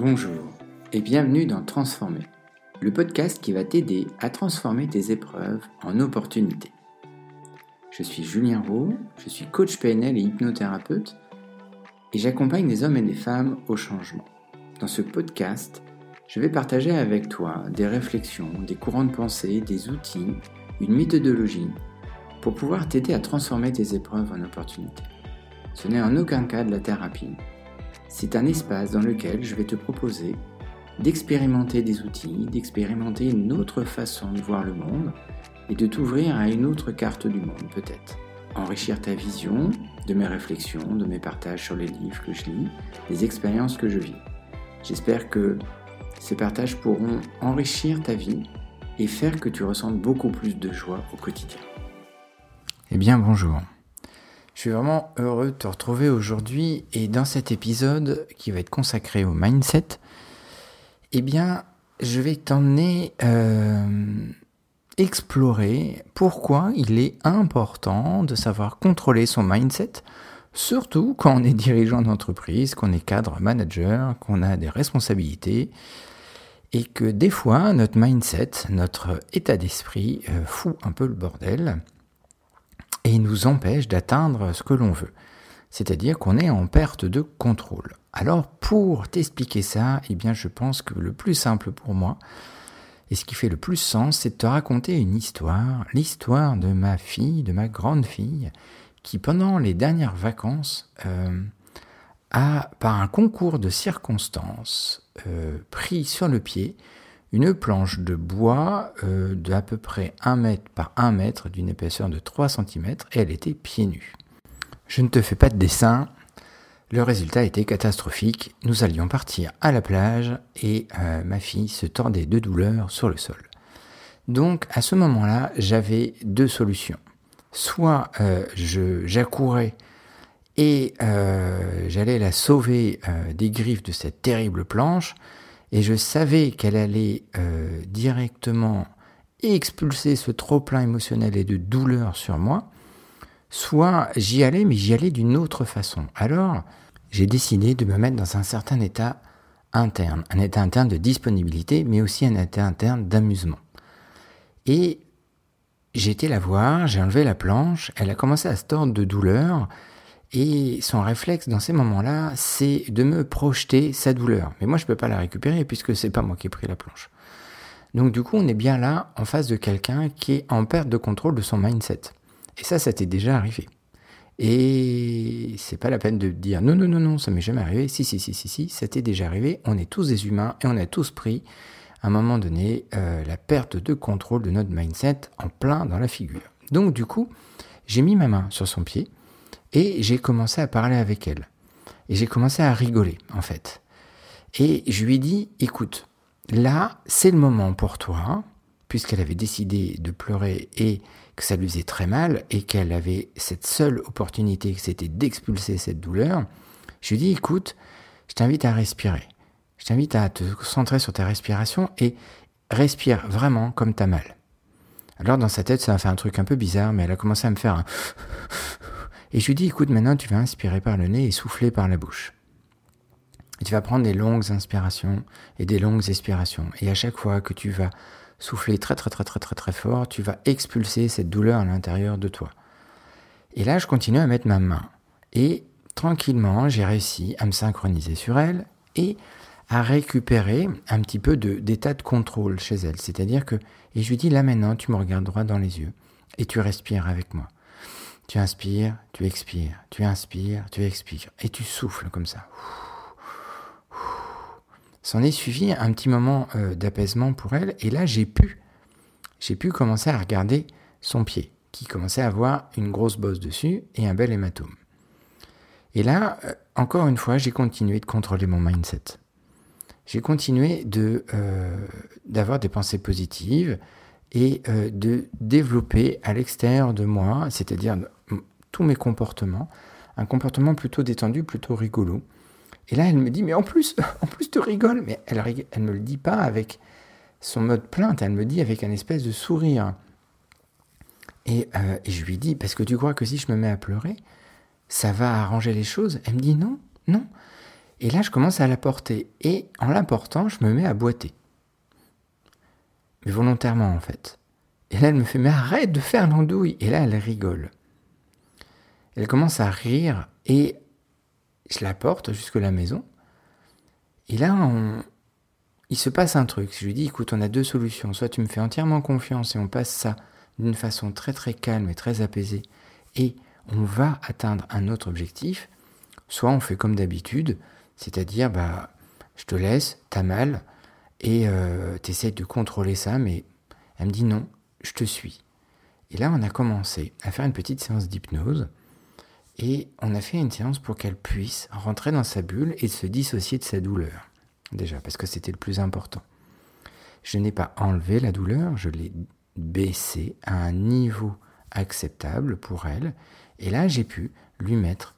Bonjour et bienvenue dans Transformer, le podcast qui va t'aider à transformer tes épreuves en opportunités. Je suis Julien Roux, je suis coach PNL et hypnothérapeute et j'accompagne des hommes et des femmes au changement. Dans ce podcast, je vais partager avec toi des réflexions, des courants de pensée, des outils, une méthodologie pour pouvoir t'aider à transformer tes épreuves en opportunités. Ce n'est en aucun cas de la thérapie, c'est un espace dans lequel je vais te proposer d'expérimenter des outils, d'expérimenter une autre façon de voir le monde et de t'ouvrir à une autre carte du monde peut-être. Enrichir ta vision de mes réflexions, de mes partages sur les livres que je lis, des expériences que je vis. J'espère que ces partages pourront enrichir ta vie et faire que tu ressentes beaucoup plus de joie au quotidien. Eh bien bonjour. Je suis vraiment heureux de te retrouver aujourd'hui et dans cet épisode qui va être consacré au mindset, eh bien, je vais t'emmener euh, explorer pourquoi il est important de savoir contrôler son mindset, surtout quand on est dirigeant d'entreprise, qu'on est cadre manager, qu'on a des responsabilités, et que des fois notre mindset, notre état d'esprit euh, fout un peu le bordel et nous empêche d'atteindre ce que l'on veut. C'est-à-dire qu'on est en perte de contrôle. Alors pour t'expliquer ça, eh je pense que le plus simple pour moi, et ce qui fait le plus sens, c'est de te raconter une histoire, l'histoire de ma fille, de ma grande fille, qui pendant les dernières vacances euh, a, par un concours de circonstances, euh, pris sur le pied une planche de bois euh, d'à peu près 1 mètre par 1 mètre d'une épaisseur de 3 cm et elle était pieds nus. Je ne te fais pas de dessin, le résultat était catastrophique. Nous allions partir à la plage et euh, ma fille se tordait de douleur sur le sol. Donc à ce moment-là, j'avais deux solutions. Soit euh, j'accourais et j'allais la sauver des griffes de cette terrible planche, et je savais qu'elle allait euh, directement expulser ce trop-plein émotionnel et de douleur sur moi, soit j'y allais, mais j'y allais d'une autre façon. Alors, j'ai décidé de me mettre dans un certain état interne, un état interne de disponibilité, mais aussi un état interne d'amusement. Et j'ai été la voir, j'ai enlevé la planche, elle a commencé à se tordre de douleur, et son réflexe dans ces moments-là, c'est de me projeter sa douleur. Mais moi, je ne peux pas la récupérer puisque c'est pas moi qui ai pris la planche. Donc du coup, on est bien là en face de quelqu'un qui est en perte de contrôle de son mindset. Et ça, ça t'est déjà arrivé. Et c'est pas la peine de dire non, non, non, non, ça m'est jamais arrivé. Si, si, si, si, si, ça t'est déjà arrivé. On est tous des humains et on a tous pris, à un moment donné, euh, la perte de contrôle de notre mindset en plein dans la figure. Donc du coup, j'ai mis ma main sur son pied et j'ai commencé à parler avec elle. Et j'ai commencé à rigoler, en fait. Et je lui ai dit, écoute, là, c'est le moment pour toi, puisqu'elle avait décidé de pleurer et que ça lui faisait très mal, et qu'elle avait cette seule opportunité, que c'était d'expulser cette douleur. Je lui ai dit, écoute, je t'invite à respirer. Je t'invite à te concentrer sur ta respiration et respire vraiment comme t'as mal. Alors dans sa tête, ça a fait un truc un peu bizarre, mais elle a commencé à me faire un et je lui dis, écoute, maintenant tu vas inspirer par le nez et souffler par la bouche. Tu vas prendre des longues inspirations et des longues expirations. Et à chaque fois que tu vas souffler très très très très très très fort, tu vas expulser cette douleur à l'intérieur de toi. Et là, je continue à mettre ma main. Et tranquillement, j'ai réussi à me synchroniser sur elle et à récupérer un petit peu d'état de, de contrôle chez elle. C'est-à-dire que, et je lui dis, là maintenant, tu me regardes droit dans les yeux et tu respires avec moi. Tu inspires, tu expires, tu inspires, tu expires, et tu souffles comme ça. S'en est suivi un petit moment euh, d'apaisement pour elle, et là j'ai pu, j'ai pu commencer à regarder son pied, qui commençait à avoir une grosse bosse dessus et un bel hématome. Et là, euh, encore une fois, j'ai continué de contrôler mon mindset. J'ai continué de euh, d'avoir des pensées positives et de développer à l'extérieur de moi, c'est-à-dire tous mes comportements, un comportement plutôt détendu, plutôt rigolo. Et là, elle me dit, mais en plus, en plus, tu rigoles. Mais elle ne me le dit pas avec son mode plainte, elle me dit avec un espèce de sourire. Et, euh, et, je lui dis, parce que tu crois que si je me mets à pleurer, ça va arranger les choses? Elle me dit, non, non. Et là, je commence à la porter. Et en la portant, je me mets à boiter. Mais volontairement, en fait. Et là, elle me fait, mais arrête de faire l'andouille. Et là, elle rigole. Elle commence à rire et je la porte jusque la maison. Et là, il se passe un truc. Je lui dis, écoute, on a deux solutions. Soit tu me fais entièrement confiance et on passe ça d'une façon très très calme et très apaisée. Et on va atteindre un autre objectif. Soit on fait comme d'habitude, c'est-à-dire, bah, je te laisse, t'as mal, et euh, t'essayes de contrôler ça, mais elle me dit non, je te suis. Et là, on a commencé à faire une petite séance d'hypnose, et on a fait une séance pour qu'elle puisse rentrer dans sa bulle et se dissocier de sa douleur. Déjà, parce que c'était le plus important. Je n'ai pas enlevé la douleur, je l'ai baissée à un niveau acceptable pour elle, et là, j'ai pu lui mettre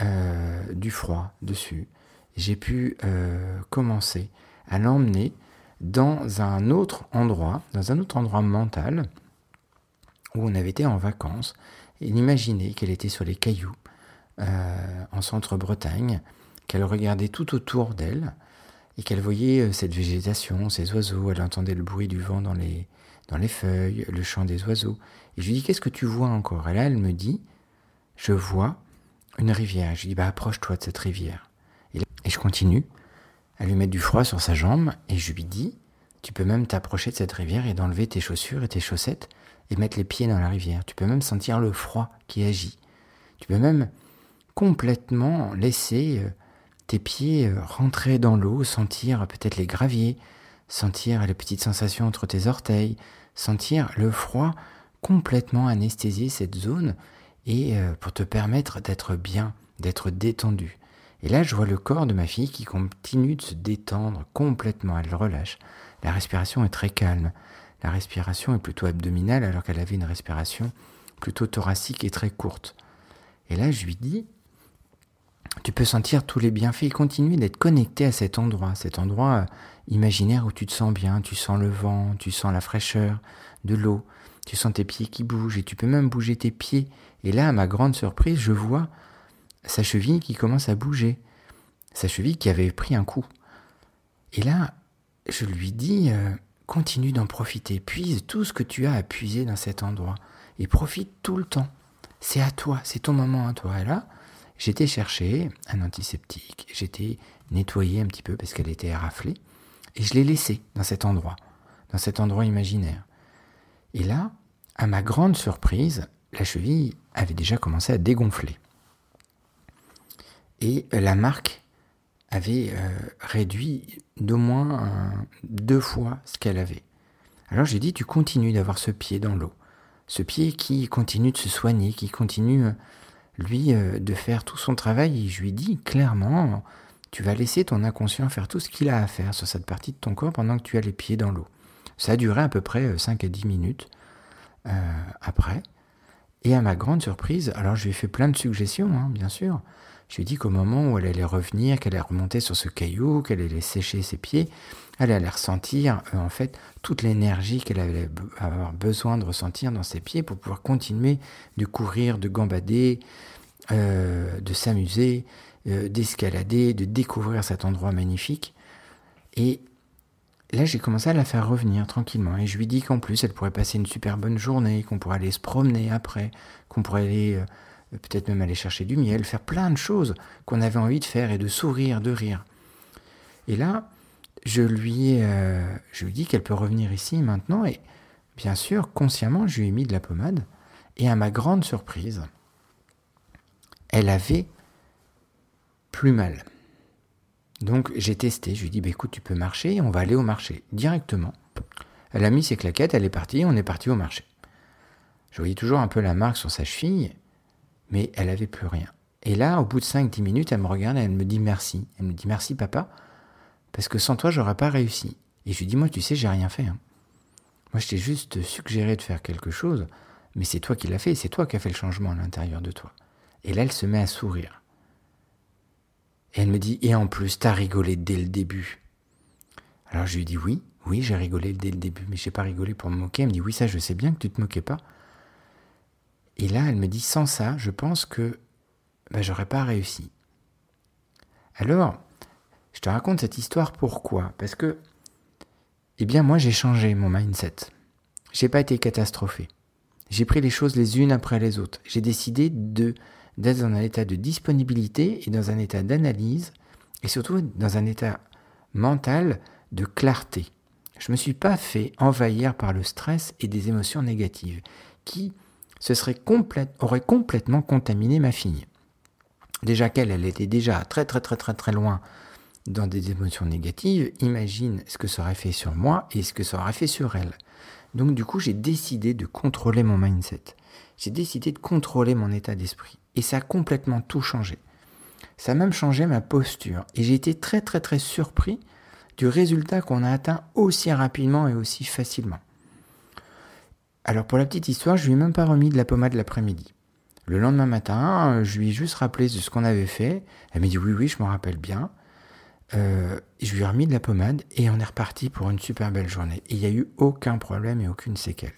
euh, du froid dessus. J'ai pu euh, commencer à l'emmener dans un autre endroit, dans un autre endroit mental, où on avait été en vacances, et d'imaginer qu'elle était sur les cailloux, euh, en centre-Bretagne, qu'elle regardait tout autour d'elle, et qu'elle voyait cette végétation, ces oiseaux, elle entendait le bruit du vent dans les, dans les feuilles, le chant des oiseaux. Et je lui dis, qu'est-ce que tu vois encore? Et là, elle me dit, je vois une rivière. Je lui dis, bah, approche-toi de cette rivière. Et, je continue à lui mettre du froid sur sa jambe et je lui dis, tu peux même t'approcher de cette rivière et d'enlever tes chaussures et tes chaussettes et mettre les pieds dans la rivière. Tu peux même sentir le froid qui agit. Tu peux même complètement laisser euh, tes pieds euh, rentrer dans l'eau, sentir peut-être les graviers, sentir les petites sensations entre tes orteils, sentir le froid complètement anesthésier cette zone et euh, pour te permettre d'être bien, d'être détendu. Et là, je vois le corps de ma fille qui continue de se détendre complètement, elle relâche. La respiration est très calme. La respiration est plutôt abdominale alors qu'elle avait une respiration plutôt thoracique et très courte. Et là, je lui dis, tu peux sentir tous les bienfaits et continuer d'être connecté à cet endroit, cet endroit euh, imaginaire où tu te sens bien, tu sens le vent, tu sens la fraîcheur de l'eau, tu sens tes pieds qui bougent et tu peux même bouger tes pieds. Et là, à ma grande surprise, je vois sa cheville qui commence à bouger. Sa cheville qui avait pris un coup. Et là, je lui dis, euh, continue d'en profiter, puise tout ce que tu as à puiser dans cet endroit. Et profite tout le temps. C'est à toi, c'est ton moment à toi. Et là, j'étais chercher un antiseptique, j'étais nettoyé un petit peu parce qu'elle était raflée, et je l'ai laissé dans cet endroit, dans cet endroit imaginaire. Et là, à ma grande surprise, la cheville avait déjà commencé à dégonfler et la marque avait euh, réduit d'au moins deux fois ce qu'elle avait. Alors j'ai dit, tu continues d'avoir ce pied dans l'eau, ce pied qui continue de se soigner, qui continue, euh, lui, euh, de faire tout son travail, et je lui dis clairement, tu vas laisser ton inconscient faire tout ce qu'il a à faire sur cette partie de ton corps pendant que tu as les pieds dans l'eau. Ça a duré à peu près 5 à 10 minutes après. Et à ma grande surprise, alors je lui ai fait plein de suggestions, hein, bien sûr, je lui ai dit qu'au moment où elle allait revenir, qu'elle allait remonter sur ce caillou, qu'elle allait sécher ses pieds, elle allait ressentir euh, en fait toute l'énergie qu'elle allait avoir besoin de ressentir dans ses pieds pour pouvoir continuer de courir, de gambader, euh, de s'amuser, euh, d'escalader, de découvrir cet endroit magnifique. Et là, j'ai commencé à la faire revenir tranquillement. Et je lui dis qu'en plus, elle pourrait passer une super bonne journée, qu'on pourrait aller se promener après, qu'on pourrait aller peut-être même aller chercher du miel, faire plein de choses qu'on avait envie de faire et de sourire, de rire. Et là, je lui, euh, je lui dis qu'elle peut revenir ici maintenant et bien sûr, consciemment, je lui ai mis de la pommade et à ma grande surprise, elle avait plus mal. Donc j'ai testé, je lui ai dit, bah, écoute, tu peux marcher, on va aller au marché directement. Elle a mis ses claquettes, elle est partie, on est parti au marché. Je voyais toujours un peu la marque sur sa cheville, mais elle avait plus rien. Et là, au bout de 5-10 minutes, elle me regarde et elle me dit merci. Elle me dit merci papa, parce que sans toi, j'aurais pas réussi. Et je lui dis, moi, tu sais, j'ai rien fait. Hein. Moi, je t'ai juste suggéré de faire quelque chose, mais c'est toi qui l'as fait, c'est toi qui as fait le changement à l'intérieur de toi. Et là, elle se met à sourire. Et elle me dit, et en plus, t'as rigolé dès le début. Alors je lui dis, oui, oui, j'ai rigolé dès le début, mais j'ai pas rigolé pour me moquer. Elle me dit, oui, ça, je sais bien que tu te moquais pas. Et là, elle me dit, sans ça, je pense que ben, j'aurais pas réussi. Alors, je te raconte cette histoire pourquoi? Parce que, eh bien, moi, j'ai changé mon mindset. J'ai pas été catastrophé. J'ai pris les choses les unes après les autres. J'ai décidé de d'être dans un état de disponibilité et dans un état d'analyse et surtout dans un état mental de clarté. Je ne me suis pas fait envahir par le stress et des émotions négatives qui se serait auraient complètement contaminé ma fille. Déjà qu'elle, elle était déjà très très très très très loin dans des émotions négatives, imagine ce que ça aurait fait sur moi et ce que ça aurait fait sur elle. Donc du coup, j'ai décidé de contrôler mon mindset. J'ai décidé de contrôler mon état d'esprit. Et ça a complètement tout changé. Ça a même changé ma posture. Et j'ai été très très très surpris du résultat qu'on a atteint aussi rapidement et aussi facilement. Alors pour la petite histoire, je lui ai même pas remis de la pommade l'après-midi. Le lendemain matin, je lui ai juste rappelé ce qu'on avait fait. Elle m'a dit oui, oui, je me rappelle bien. Euh, je lui ai remis de la pommade et on est reparti pour une super belle journée. il n'y a eu aucun problème et aucune séquelle.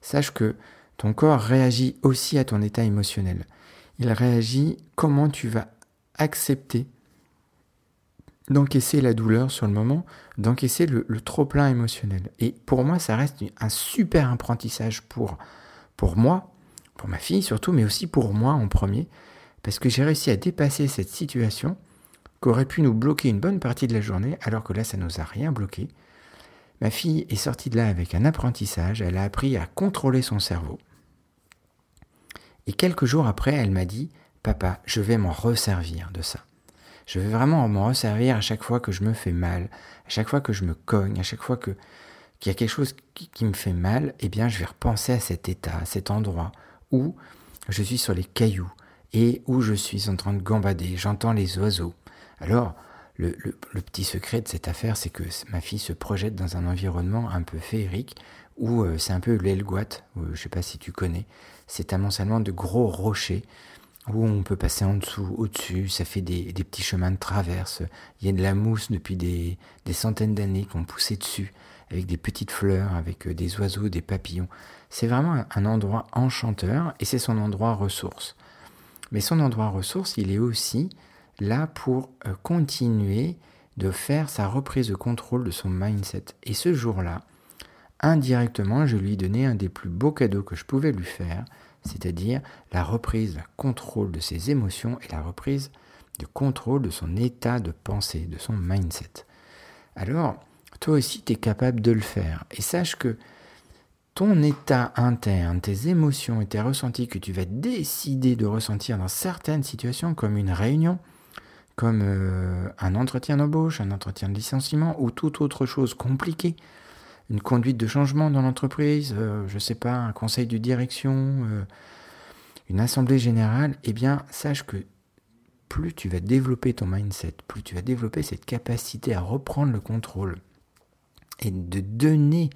Sache que ton corps réagit aussi à ton état émotionnel. Il réagit comment tu vas accepter d'encaisser la douleur sur le moment, d'encaisser le, le trop-plein émotionnel. Et pour moi, ça reste un super apprentissage pour, pour moi, pour ma fille surtout, mais aussi pour moi en premier, parce que j'ai réussi à dépasser cette situation qui aurait pu nous bloquer une bonne partie de la journée, alors que là, ça nous a rien bloqué. Ma fille est sortie de là avec un apprentissage, elle a appris à contrôler son cerveau. Et quelques jours après, elle m'a dit, Papa, je vais m'en resservir de ça. Je vais vraiment m'en resservir à chaque fois que je me fais mal, à chaque fois que je me cogne, à chaque fois que qu'il y a quelque chose qui, me fait mal, eh bien je vais repenser à cet état, à cet endroit où je suis sur les cailloux et où je suis en train de gambader, j'entends les oiseaux. Alors, le, petit secret de cette affaire, c'est que ma fille se projette dans un environnement un peu féerique où euh, c'est un peu l'Elguat, je ne sais pas si tu connais, c'est un amoncellement de gros rochers où on peut passer en dessous, au-dessus, ça fait des, petits chemins de traverse, il y a de la mousse depuis des, des centaines d'années qu'on poussait dessus, avec des petites fleurs, avec euh, des oiseaux, des papillons. C'est vraiment un endroit enchanteur et c'est son endroit ressource. Mais son endroit ressource, il est aussi là pour euh, continuer de faire sa reprise de contrôle de son mindset. Et ce jour-là, indirectement, je lui ai donné un des plus beaux cadeaux que je pouvais lui faire, c'est-à-dire la reprise de contrôle de ses émotions et la reprise de contrôle de son état de pensée, de son mindset. Alors, toi aussi, tu es capable de le faire. Et sache que ton état interne, tes émotions et tes ressentis que tu vas décider de ressentir dans certaines situations, comme une réunion, comme euh, un entretien d'embauche, un entretien de licenciement ou toute autre chose compliquée, une conduite de changement dans l'entreprise, euh, je ne sais pas, un conseil de direction, euh, une assemblée générale, eh bien, sache que plus tu vas développer ton mindset, plus tu vas développer cette capacité à reprendre le contrôle et de donner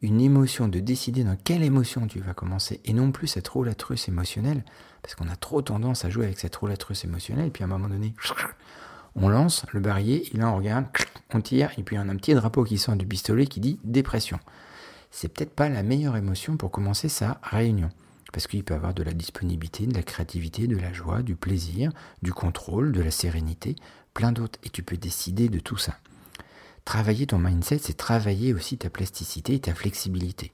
une émotion, de décider dans quelle émotion tu vas commencer, et non plus cette roulette russe émotionnelle, parce qu'on a trop tendance à jouer avec cette roulette russe émotionnelle, et puis à un moment donné, on lance le barillet, il en regarde, on tire, et puis on a un petit drapeau qui sort du pistolet qui dit dépression. C'est peut-être pas la meilleure émotion pour commencer sa réunion, parce qu'il peut avoir de la disponibilité, de la créativité, de la joie, du plaisir, du contrôle, de la sérénité, plein d'autres, et tu peux décider de tout ça. Travailler ton mindset, c'est travailler aussi ta plasticité et ta flexibilité.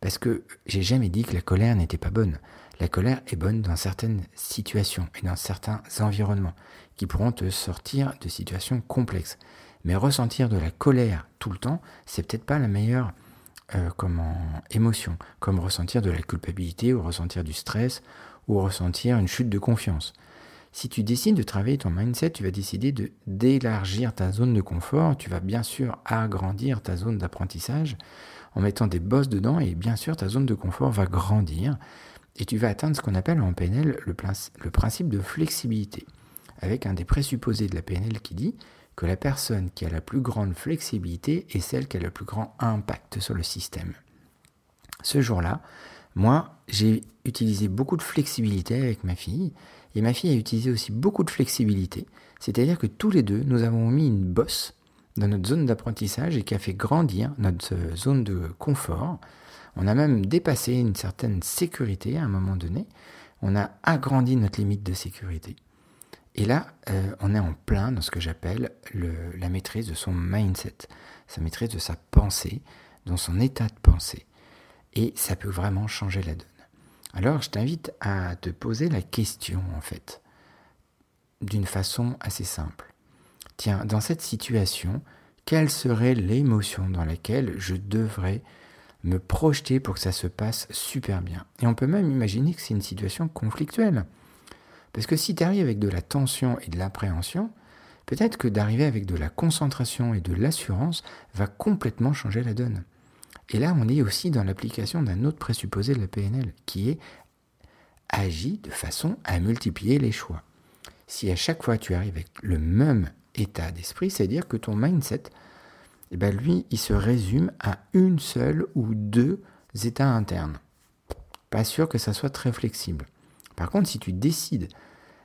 Parce que j'ai jamais dit que la colère n'était pas bonne. La colère est bonne dans certaines situations et dans certains environnements qui pourront te sortir de situations complexes. Mais ressentir de la colère tout le temps, c'est peut-être pas la meilleure euh, émotion, comme ressentir de la culpabilité ou ressentir du stress ou ressentir une chute de confiance. Si tu décides de travailler ton mindset, tu vas décider de d'élargir ta zone de confort. Tu vas bien sûr agrandir ta zone d'apprentissage en mettant des bosses dedans et bien sûr ta zone de confort va grandir et tu vas atteindre ce qu'on appelle en PNL le, principe de flexibilité avec un des présupposés de la PNL qui dit que la personne qui a la plus grande flexibilité est celle qui a le plus grand impact sur le système. Ce jour-là, moi, j'ai utilisé beaucoup de flexibilité avec ma fille et ma fille a utilisé aussi beaucoup de flexibilité. C'est-à-dire que tous les deux, nous avons mis une bosse dans notre zone d'apprentissage et qui a fait grandir notre zone de confort. On a même dépassé une certaine sécurité à un moment donné. On a agrandi notre limite de sécurité. Et là, euh, on est en plein dans ce que j'appelle la maîtrise de son mindset, sa maîtrise de sa pensée, dans son état de pensée. Et ça peut vraiment changer la donne. Alors, je t'invite à te poser la question, en fait, d'une façon assez simple. Tiens, dans cette situation, quelle serait l'émotion dans laquelle je devrais me projeter pour que ça se passe super bien Et on peut même imaginer que c'est une situation conflictuelle. Parce que si tu arrives avec de la tension et de l'appréhension, peut-être que d'arriver avec de la concentration et de l'assurance va complètement changer la donne. Et là, on est aussi dans l'application d'un autre présupposé de la PNL, qui est agir de façon à multiplier les choix. Si à chaque fois tu arrives avec le même état d'esprit, c'est-à-dire que ton mindset, eh ben lui, il se résume à une seule ou deux états internes. Pas sûr que ça soit très flexible. Par contre, si tu décides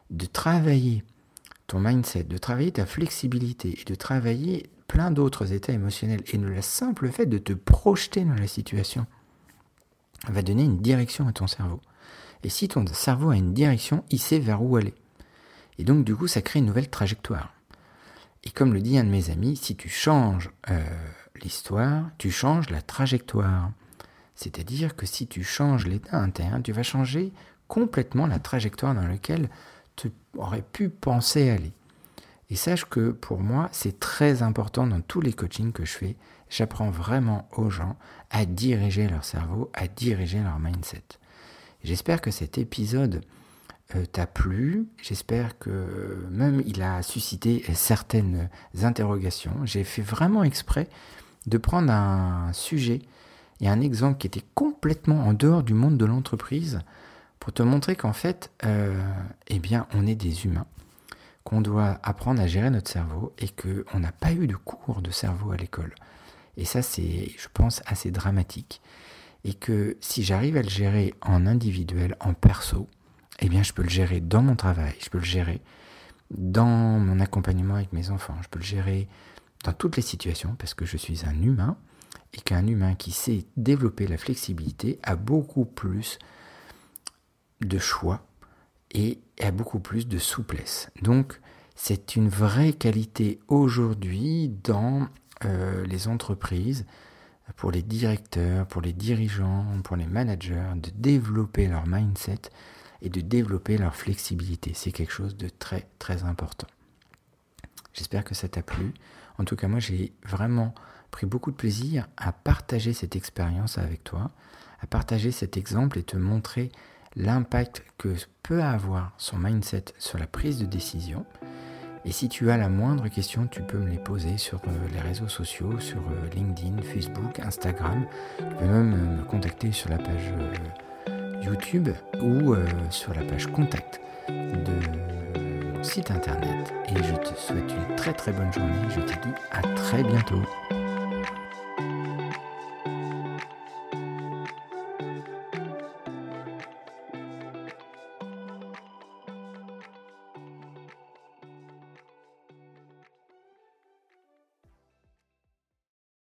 de travailler ton mindset, de travailler ta flexibilité et de travailler plein d'autres états émotionnels et le simple fait de te projeter dans la situation va donner une direction à ton cerveau. Et si ton cerveau a une direction, il sait vers où aller. Et donc du coup, ça crée une nouvelle trajectoire. Et comme le dit un de mes amis, si tu changes euh, l'histoire, tu changes la trajectoire. C'est-à-dire que si tu changes l'état interne, tu vas changer complètement la trajectoire dans laquelle tu aurais pu penser aller. Et sache que pour moi, c'est très important dans tous les coachings que je fais. J'apprends vraiment aux gens à diriger leur cerveau, à diriger leur mindset. J'espère que cet épisode t'a plu. J'espère que même il a suscité certaines interrogations. J'ai fait vraiment exprès de prendre un sujet et un exemple qui était complètement en dehors du monde de l'entreprise pour te montrer qu'en fait, euh, eh bien, on est des humains, qu'on doit apprendre à gérer notre cerveau et qu'on n'a pas eu de cours de cerveau à l'école. Et ça, c'est, je pense, assez dramatique. Et que si j'arrive à le gérer en individuel, en perso, eh bien, je peux le gérer dans mon travail, je peux le gérer dans mon accompagnement avec mes enfants, je peux le gérer dans toutes les situations parce que je suis un humain et qu'un humain qui sait développer la flexibilité a beaucoup plus de choix et a beaucoup plus de souplesse. Donc, c'est une vraie qualité aujourd'hui dans euh, les entreprises, pour les directeurs, pour les dirigeants, pour les managers, de développer leur mindset et de développer leur flexibilité. C'est quelque chose de très très important. J'espère que ça t'a plu. En tout cas, moi, j'ai vraiment pris beaucoup de plaisir à partager cette expérience avec toi, à partager cet exemple et te montrer l'impact que peut avoir son mindset sur la prise de décision. Et si tu as la moindre question, tu peux me les poser sur euh, les réseaux sociaux, sur euh, LinkedIn, Facebook, Instagram. Tu peux même euh, me contacter sur la page YouTube ou sur la page contact de mon site internet. Et je te souhaite une très très bonne journée. Je te dis à très bientôt.